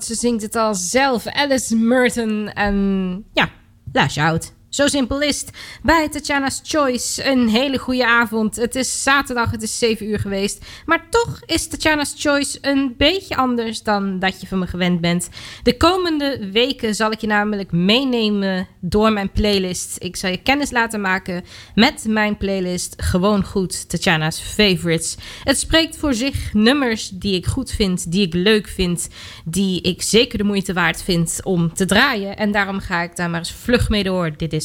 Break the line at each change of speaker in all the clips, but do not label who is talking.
Ze zingt het al zelf. Alice Merton. En ja, lash out. Zo simpel is het. Bij Tatjana's Choice een hele goede avond. Het is zaterdag, het is 7 uur geweest. Maar toch is Tatjana's Choice een beetje anders dan dat je van me gewend bent. De komende weken zal ik je namelijk meenemen door mijn playlist. Ik zal je kennis laten maken met mijn playlist Gewoon Goed, Tatjana's Favorites. Het spreekt voor zich nummers die ik goed vind, die ik leuk vind, die ik zeker de moeite waard vind om te draaien. En daarom ga ik daar maar eens vlug mee door. Dit is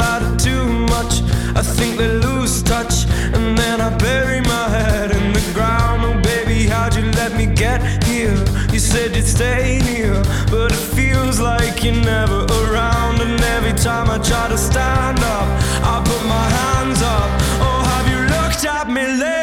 time I try to stand up, I put my hands up. Oh, have you looked at me lately?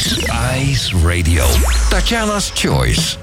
Ice. Radio. Tatjana's Choice.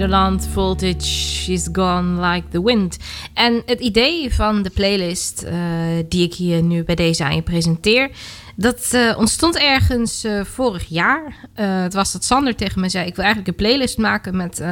Nederland, Voltage, She's Gone Like the Wind. En het idee van de playlist eh, die ik hier nu bij deze aan je presenteer... dat eh, ontstond ergens eh, vorig jaar. Eh, het was dat Sander tegen me zei... ik wil eigenlijk een playlist maken met,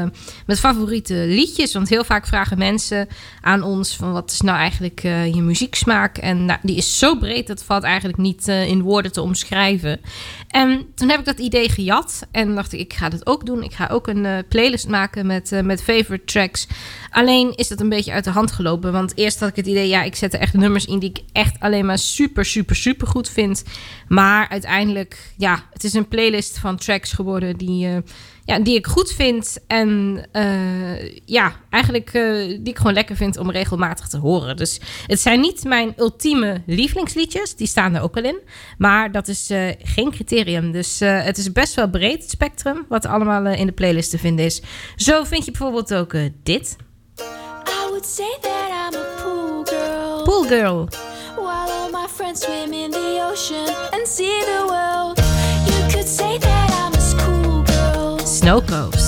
met favoriete liedjes. Want heel vaak vragen mensen aan ons... van wat is nou eigenlijk je muzieksmaak? En nou, die is zo breed, dat valt eigenlijk niet in woorden te omschrijven. En toen heb ik dat idee gejat. En dacht ik, ik ga dat ook doen. Ik ga ook een playlist maken met, met favorite tracks. Alleen is dat een beetje uit de hand gelopen. Want eerst had ik het idee, ja, ik zet er echt nummers in die ik echt alleen maar super, super, super goed vind. Maar uiteindelijk, ja, het is een playlist van tracks geworden die, eh, ja, die ik goed vind. En eh, ja, eigenlijk eh, die ik gewoon lekker vind om regelmatig te horen. Dus het zijn niet mijn ultieme lievelingsliedjes. Die staan er ook al in. Maar dat is geen criterium. Dus het is best wel breed, spectrum, wat allemaal in de playlist te vinden is. Zo vind je bijvoorbeeld ook dit.
I would say that I'm a. Pool
girl. friends swim in the ocean and see the world. You could say that I'm a schoolgirl.
Snow Coast.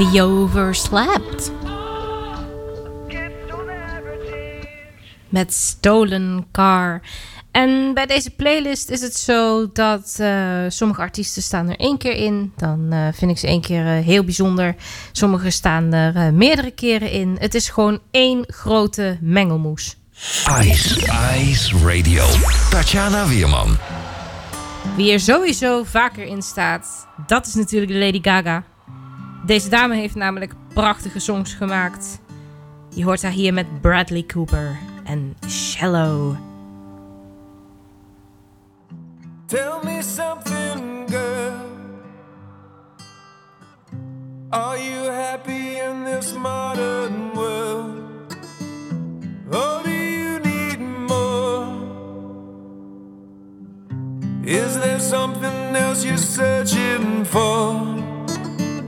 The Overslept. Met Stolen Car. En bij deze playlist is het zo dat eh, sommige artiesten staan er één keer in. Dan eh, vind ik ze één keer eh, heel bijzonder. Sommige staan er meerdere keren in. Het is gewoon één grote mengelmoes.
Ice, Ice Radio. Tatjana Weerman.
Wie er sowieso vaker in staat, dat is natuurlijk Lady Gaga. Deze dame heeft namelijk prachtige songs gemaakt. Je hoort haar hier met Bradley Cooper en Shallow.
Tell me something, girl. Are you happy in this modern world? Or do you need more? Is there something else you're searching for?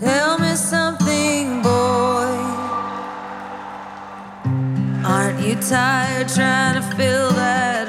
Tell me something, boy. Aren't you tired trying to fill that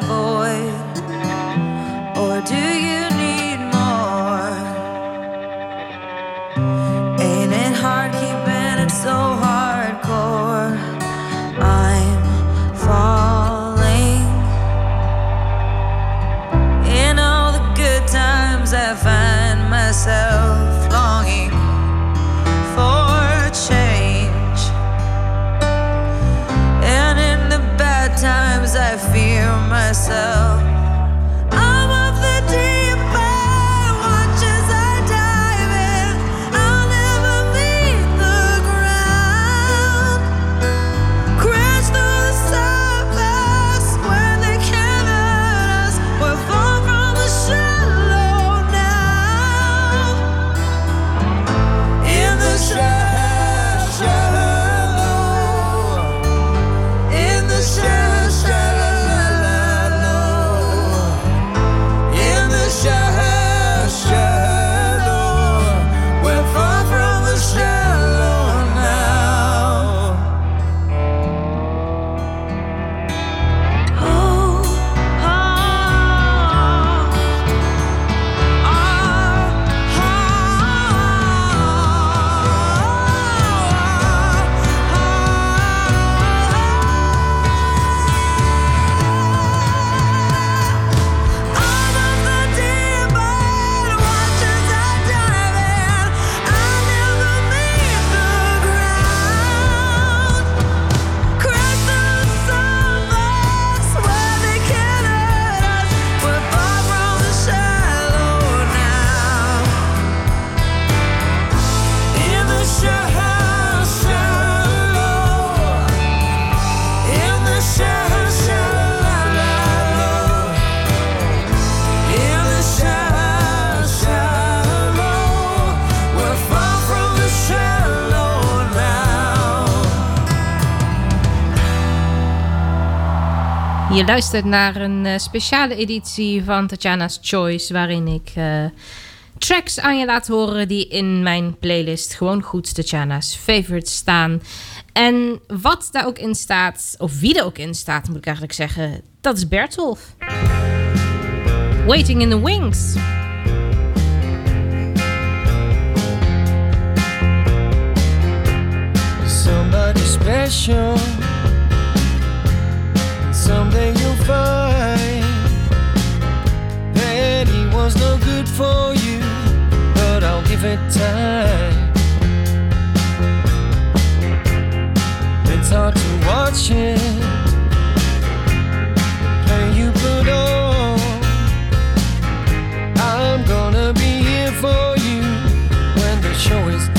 Je luistert naar een eh, speciale editie van Tatjana's Choice, waarin ik eh, tracks aan je laat horen die in mijn playlist gewoon goed Tatjana's favorites staan. En wat daar ook in staat, of wie er ook in staat, moet ik eigenlijk zeggen, dat is Bertolf. Waiting in the Wings.
somebody special. Someday you'll find that he was no good for you, but I'll give it time. It's hard to watch it. Play you put on. I'm gonna be here for you when the show is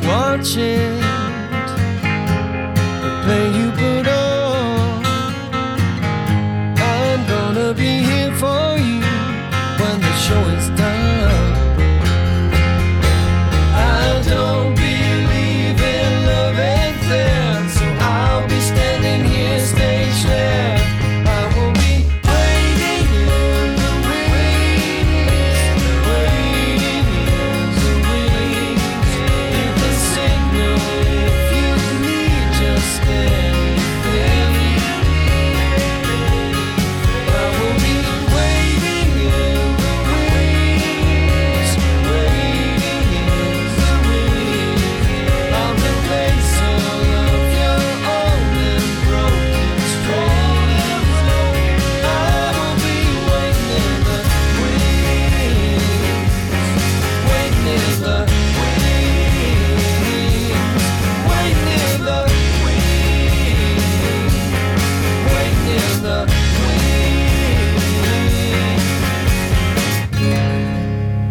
to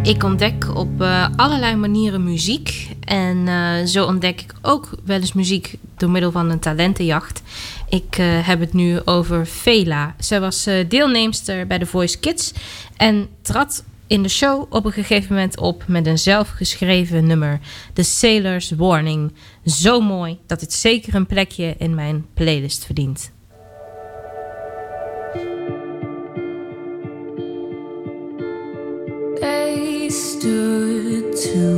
Ik ontdek op eh, allerlei manieren muziek. En eh, zo ontdek ik ook wel eens muziek door middel van een talentenjacht. Ik eh, heb het nu over Vela. Zij was deelnemster bij The Voice Kids en trad in de show op een gegeven moment op met een zelfgeschreven nummer, The Sailor's Warning. Zo mooi dat het zeker een plekje in mijn playlist verdient.
stood to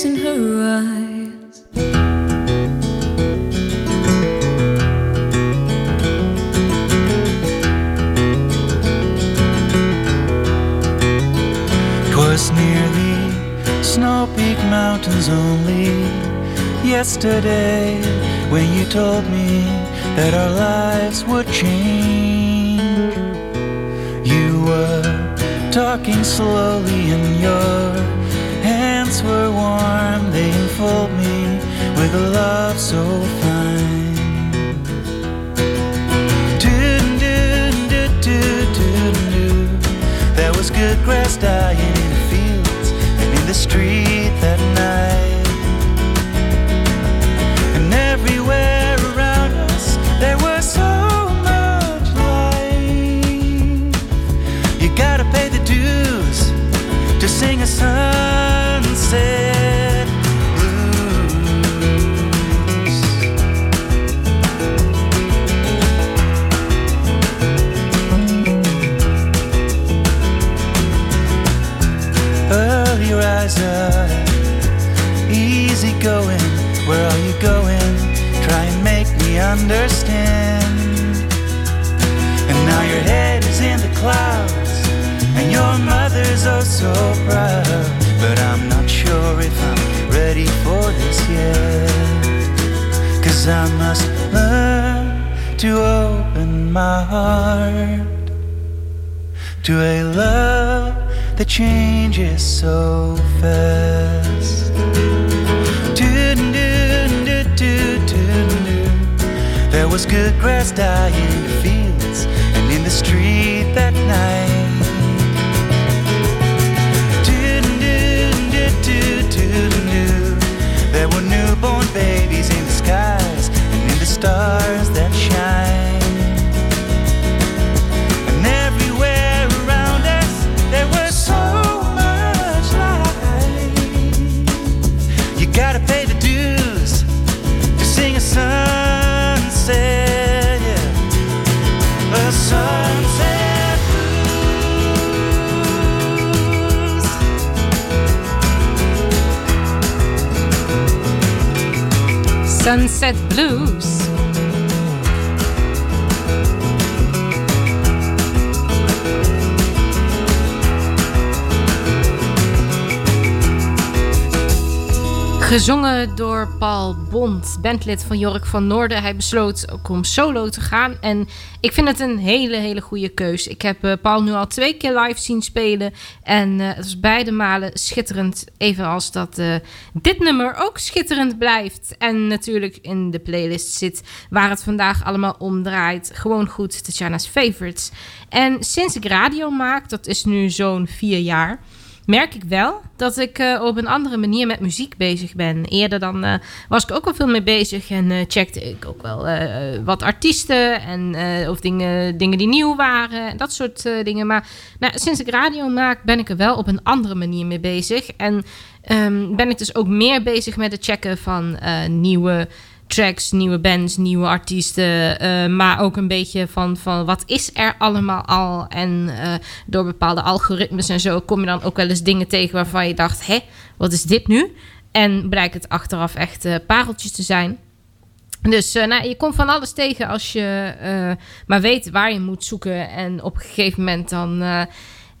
tears in her eyes.
Twas near the snow peak mountains only yesterday when you told me that our lives would change. You were talking slowly, and your warm, they enfold me with a love so fine. Doo-doo-doo-doo-doo. There was good grass dying in the fields and in the street that night. And everywhere around us there was so much life. You gotta pay the dues to sing a sunset understand. And now your head is in the clouds, and your mother's oh so proud. But I'm not sure if I'm ready for this yet. Cause I must learn to open my heart to a love that changes so fast. Good grass dying in the fields and in the street that night. Sunset Blues.
Gezongen door Paul Bond, bandlid van Jork van Noorden. Hij besloot ook om solo te gaan. En ik vind het een hele, hele goede keus. Ik heb eh, Paul nu al twee keer live zien spelen. En eh, het was beide malen schitterend. Evenals dat eh, dit nummer ook schitterend blijft. En natuurlijk in de playlist zit waar het vandaag allemaal om draait. Gewoon goed, Tatjana's Favorites. En sinds ik radio maak, dat is nu zo'n vier jaar merk ik wel dat ik eh, op een andere manier met muziek bezig ben. Eerder dan eh, was ik ook al veel mee bezig en eh, checkte ik ook wel wat artiesten en of dingen, dingen die nieuw waren en dat soort dingen. Maar nou, sinds ik radio maak ben ik er wel op een andere manier mee bezig. En ehm, ben ik dus ook meer bezig met het checken van nieuwe nieuwe bands, nieuwe artiesten. eh, maar ook een beetje van, van wat is er allemaal al. En eh, door bepaalde algoritmes en zo kom je dan ook wel eens dingen tegen waarvan je dacht: hé, wat is dit nu? En blijkt het achteraf echt eh, pareltjes te zijn. Dus nou, je komt van alles tegen als je maar weet waar je moet zoeken. En op een gegeven moment dan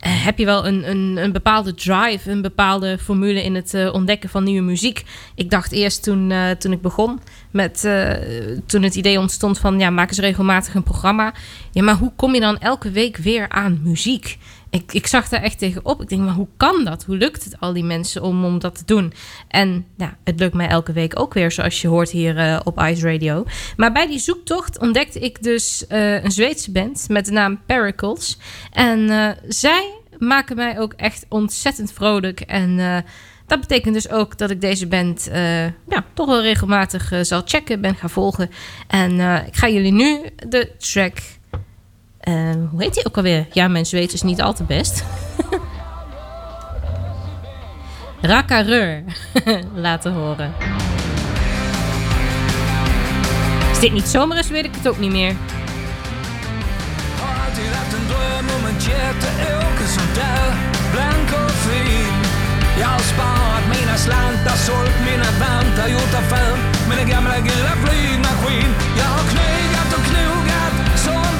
heb je wel een, een, een bepaalde drive, een bepaalde formule in het eh, ontdekken van nieuwe muziek. Ik dacht eerst toen, eh, toen ik begon met eh, toen het idee ontstond van ja, maak eens regelmatig een programma. Ja, maar hoe kom je dan elke week weer aan muziek? Ik, ik zag daar echt tegenop. Ik denk, maar hoe kan dat? Hoe lukt het al die mensen om, om dat te doen? En ja, het lukt mij elke week ook weer, zoals je hoort hier eh, op Ice Radio. Maar bij die zoektocht ontdekte ik dus eh, een Zweedse band met de naam Pericles. En eh, zij maken mij ook echt ontzettend vrolijk. En dat betekent dus ook dat ik deze band ja, toch wel regelmatig zal checken, ben gaan volgen. En ik ga jullie nu de track. Eh, hoe heet die ook alweer? Ja, mijn Zweeds is niet al te best. Rakareur laten horen. Is dit niet zomer is, weet ik het ook niet meer.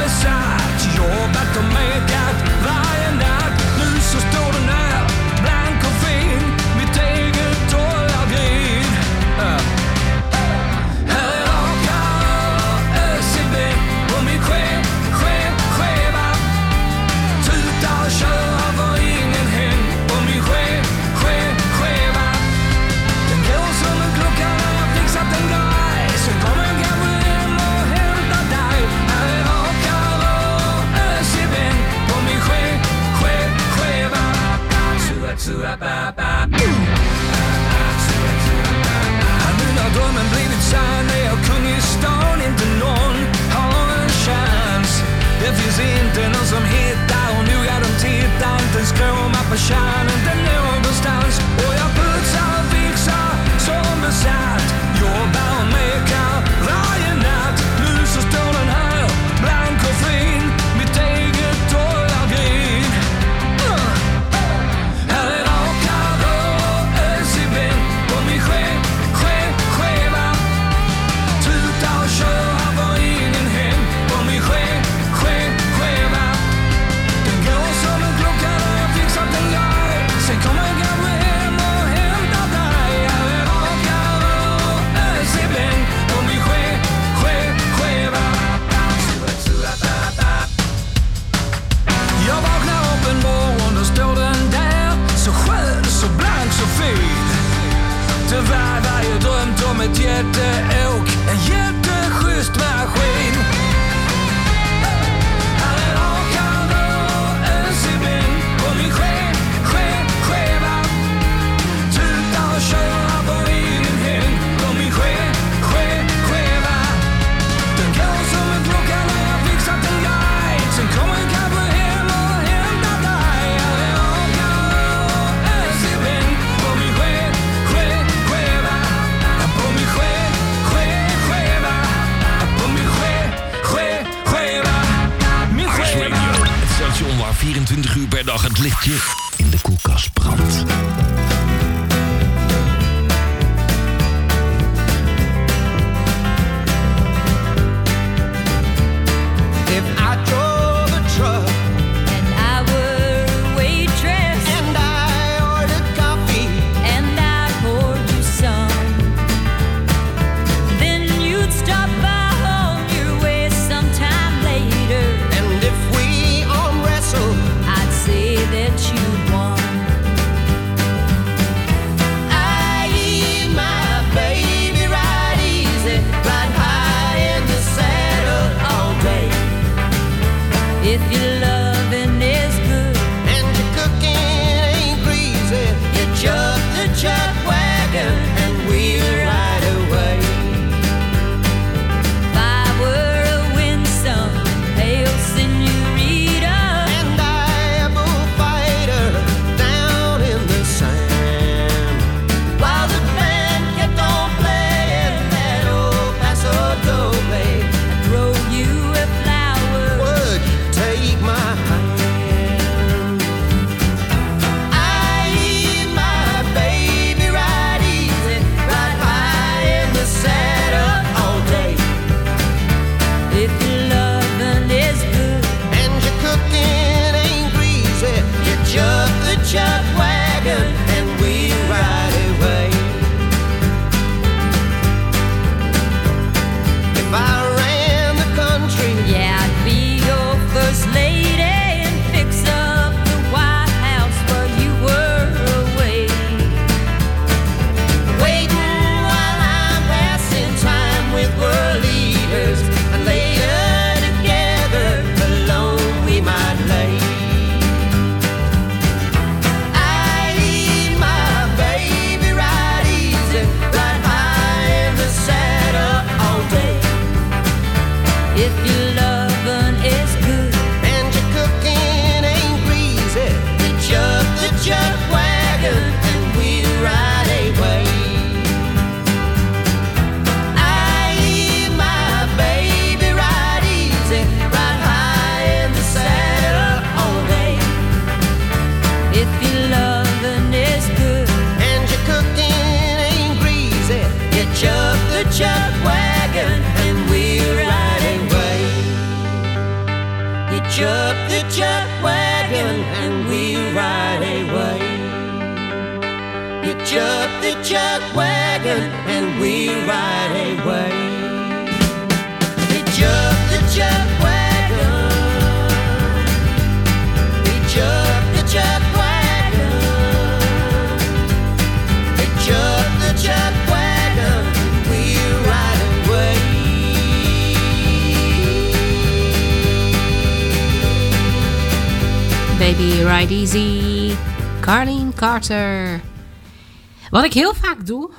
Besatt,
you're about to make it.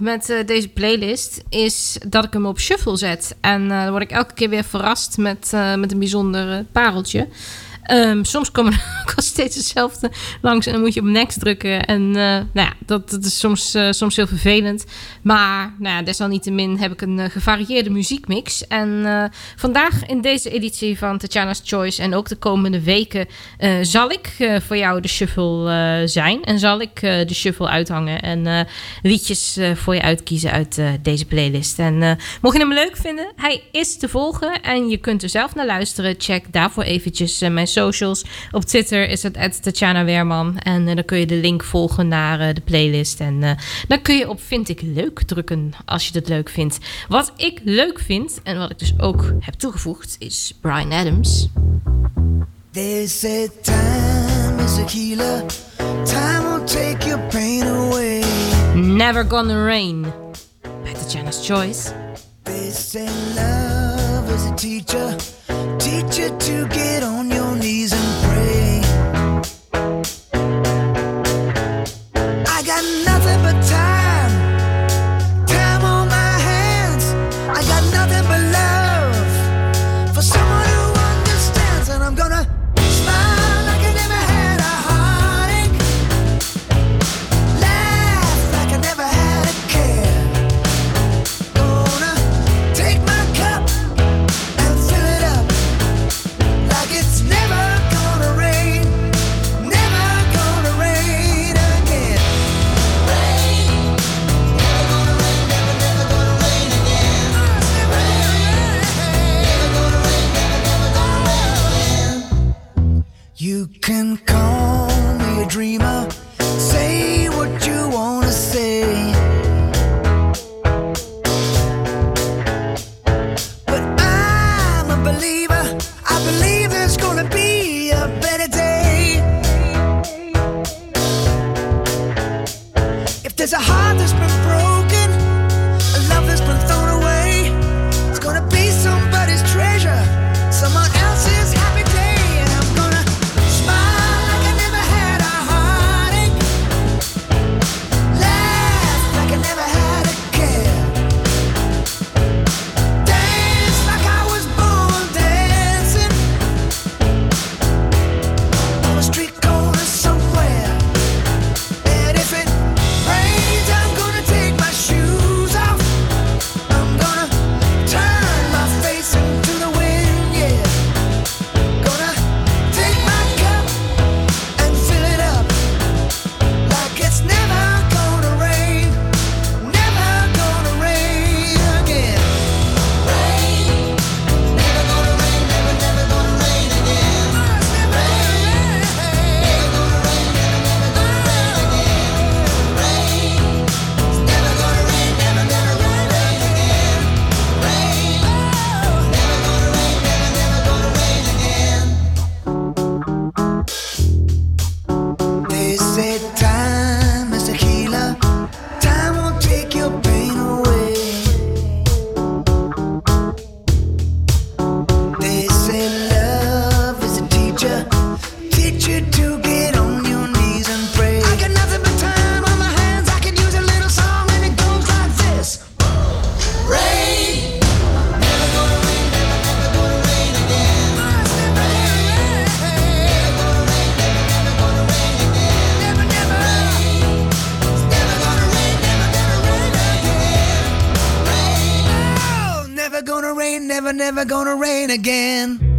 Met eh, deze playlist is dat ik hem op shuffle zet. En eh, dan word ik elke keer weer verrast met, eh, met een bijzonder pareltje. Ehm, soms komen er ook al steeds hetzelfde langs en dan moet je op next drukken. En eh, nou ja, dat, dat is soms, eh, soms heel vervelend. Maar nou ja, desalniettemin heb ik een eh, gevarieerde muziekmix. En vandaag in deze editie van Tatjana's Choice en ook de komende weken zal ik voor jou de shuffle zijn. En zal ik de shuffle uithangen en liedjes voor je uitkiezen uit deze playlist. En mocht je hem leuk vinden, hij is te volgen en je kunt er zelf naar luisteren. Check daarvoor eventjes mijn socials. Op Twitter is het Tatjana Weerman. En eh, dan kun je de link volgen naar eh, de playlist. En eh, dan kun je op vind ik leuk drukken als je het leuk vindt. Wat ik leuk vind en wat ik dus ook heb toegevoegd is Brian Adams.
They say time is a healer. Time will take your pain away.
Never Gonna Rain bij Tatjana's Choice.
They say love is a teacher. Teach you to get on You can call me a dreamer, say what you never, gonna rain again.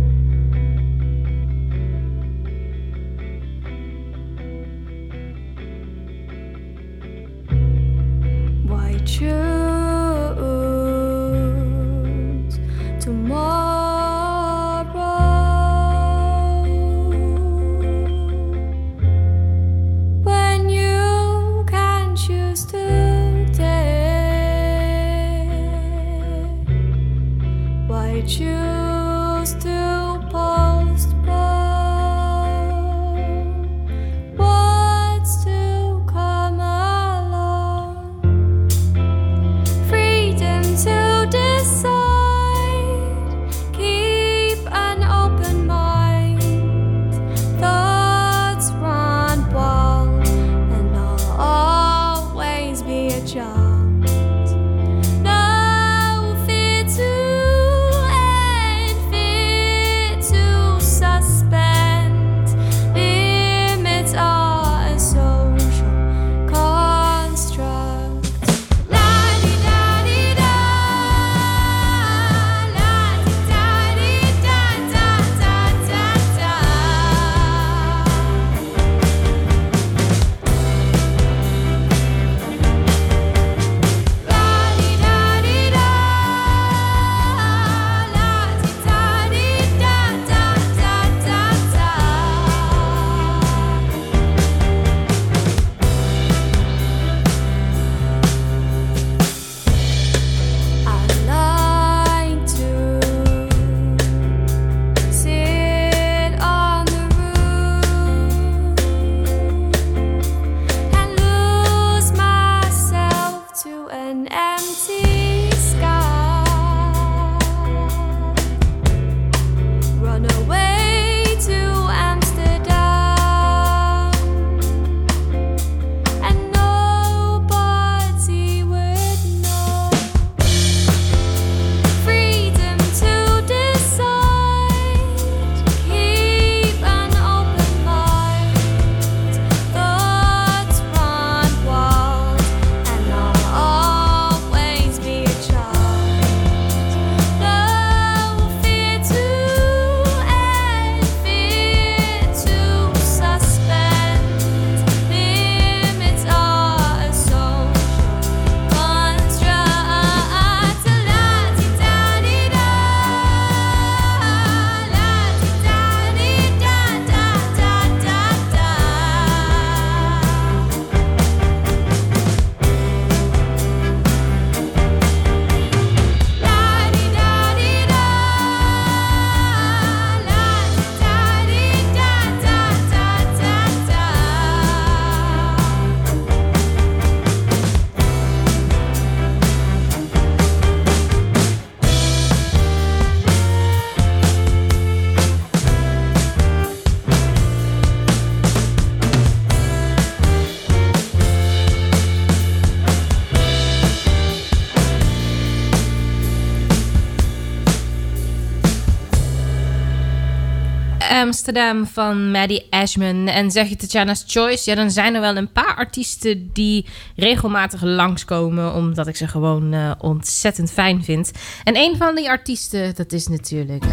Van Maddie Ashman. En zeg je Tatjana's Choice, ja, dan zijn er wel een paar artiesten die regelmatig langskomen, omdat ik ze gewoon eh, ontzettend fijn vind. En een van die artiesten, dat is natuurlijk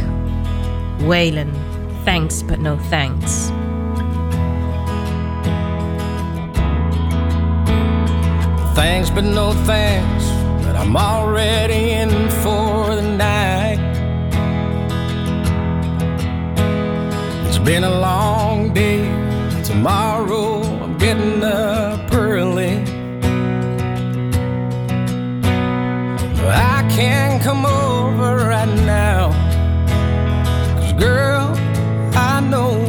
Waylon. Thanks, but no thanks.
Thanks, but no thanks. But I'm already in for the night. Been a long day. Tomorrow I'm getting up early. I can't come over right now. Cause girl, I know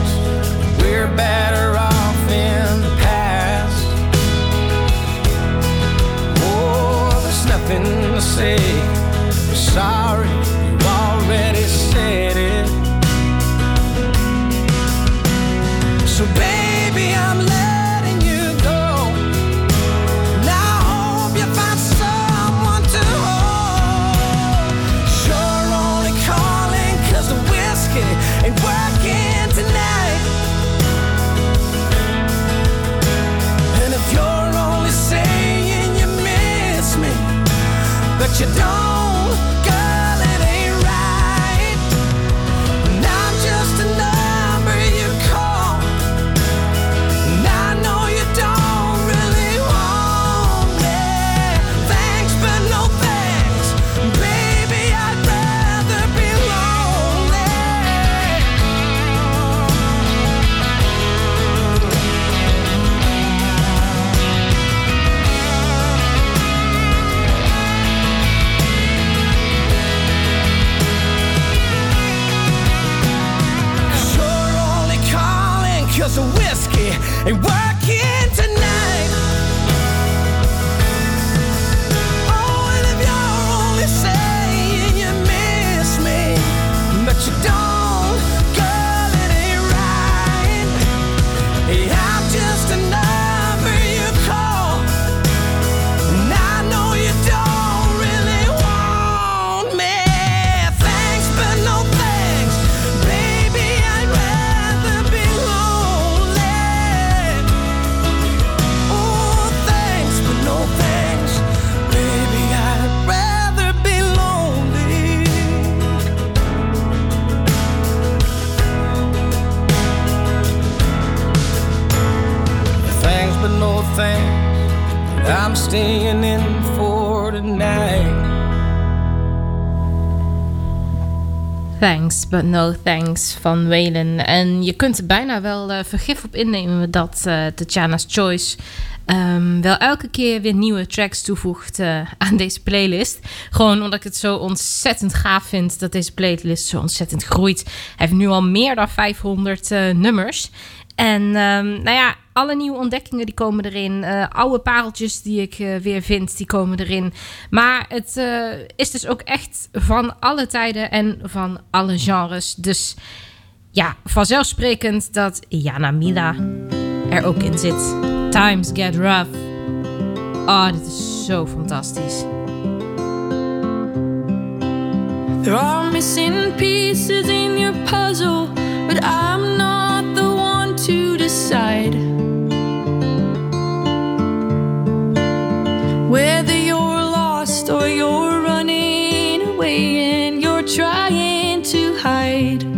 Sorry, you don't, And why? Thanks, but no thanks
van Waylon. En je kunt er bijna wel eh, vergif op innemen dat eh Tatjana's Choice ehm, wel elke keer weer nieuwe tracks toevoegt eh, aan deze playlist. Gewoon omdat ik het zo ontzettend gaaf vind dat deze playlist zo ontzettend groeit. Hij heeft nu al meer dan 500 eh, nummers. En ehm, nou ja, alle nieuwe ontdekkingen die komen erin. Eh, oude pareltjes die ik eh, weer vind, die komen erin. Maar het eh, is dus ook echt van alle tijden en van alle genres. Dus ja, vanzelfsprekend dat Jana Mila er ook in zit. Times Get Rough. Oh, dit is zo fantastisch.
There are missing pieces in your puzzle, but I'm not decide whether you're lost or you're running away and you're trying to hide.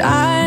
I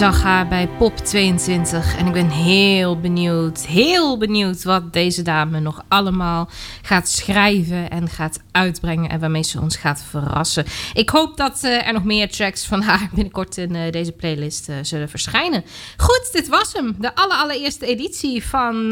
zag haar bij Pop 22 en ik ben heel benieuwd, heel benieuwd wat deze dame nog allemaal gaat schrijven en gaat uitbrengen en waarmee ze ons gaat verrassen. Ik hoop dat eh, er nog meer tracks van haar binnenkort in eh, deze playlist eh, zullen verschijnen. Goed, dit was hem. De aller, allereerste editie van,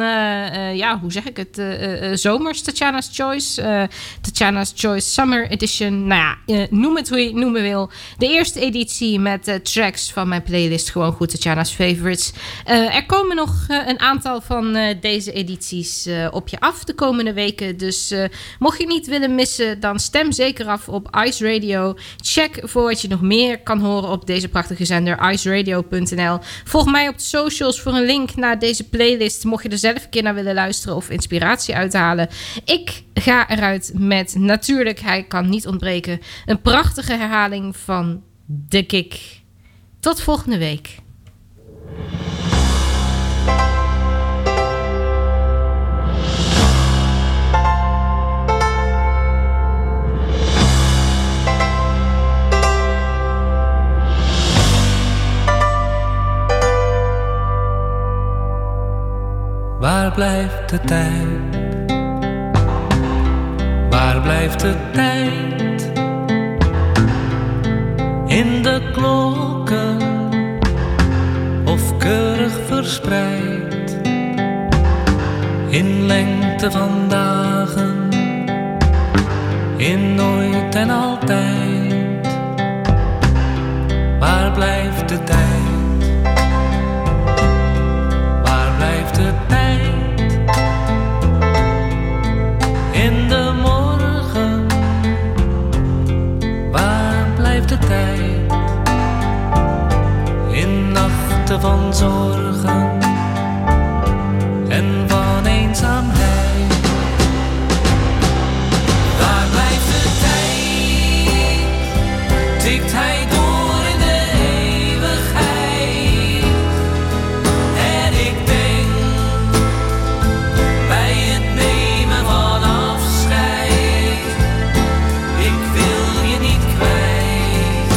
ja, hoe zeg ik het, eh, zomers Tatjana's Choice. Tatjana's Choice Summer Edition. Nou ja, noem het hoe je het noemen wil. De eerste editie met tracks van mijn playlist. Gewoon goed, Tatjana's Favorites. Eh, er komen nog eh, een aantal van eh, deze edities op je af de komende weken. Dus mocht je niet willen missen, dan stem zeker af op Ice Radio. Check voor wat je nog meer kan horen op deze prachtige zender, iceradio.nl. Volg mij op de socials voor een link naar deze playlist. Mocht je er zelf een keer naar willen luisteren of inspiratie uithalen. Ik ga eruit met natuurlijk, hij kan niet ontbreken, een prachtige herhaling van The Kick. Tot volgende week.
Waar blijft de tijd? Waar blijft de tijd? In de klokken of keurig verspreid in lengte van dagen, in nooit en altijd. Waar blijft de tijd? Zorgen en van eenzaamheid. Waar blijft de tijd? Tikt hij door in de eeuwigheid? En ik denk bij het nemen van afscheid, ik wil je niet kwijt.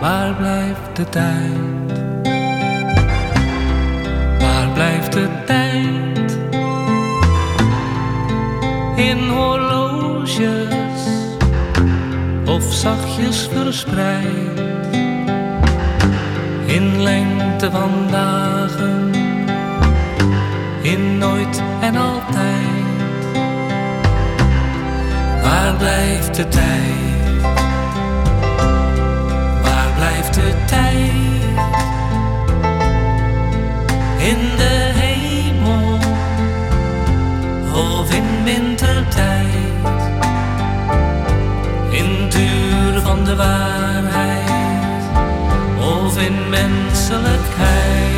Waar blijft de tijd? Verspreid in lengte van dagen, in nooit en altijd. Waar blijft de tijd? Waar blijft de tijd? In de hemel of in wintertijd? Van de waarheid of in menselijkheid.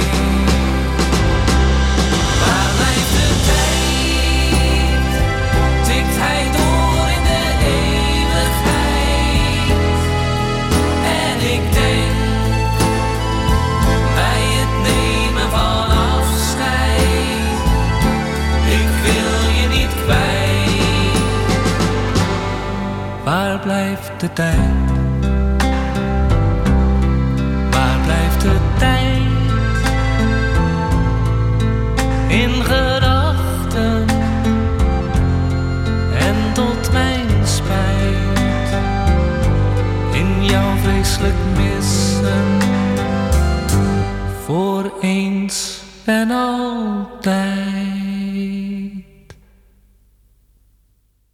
De tijd?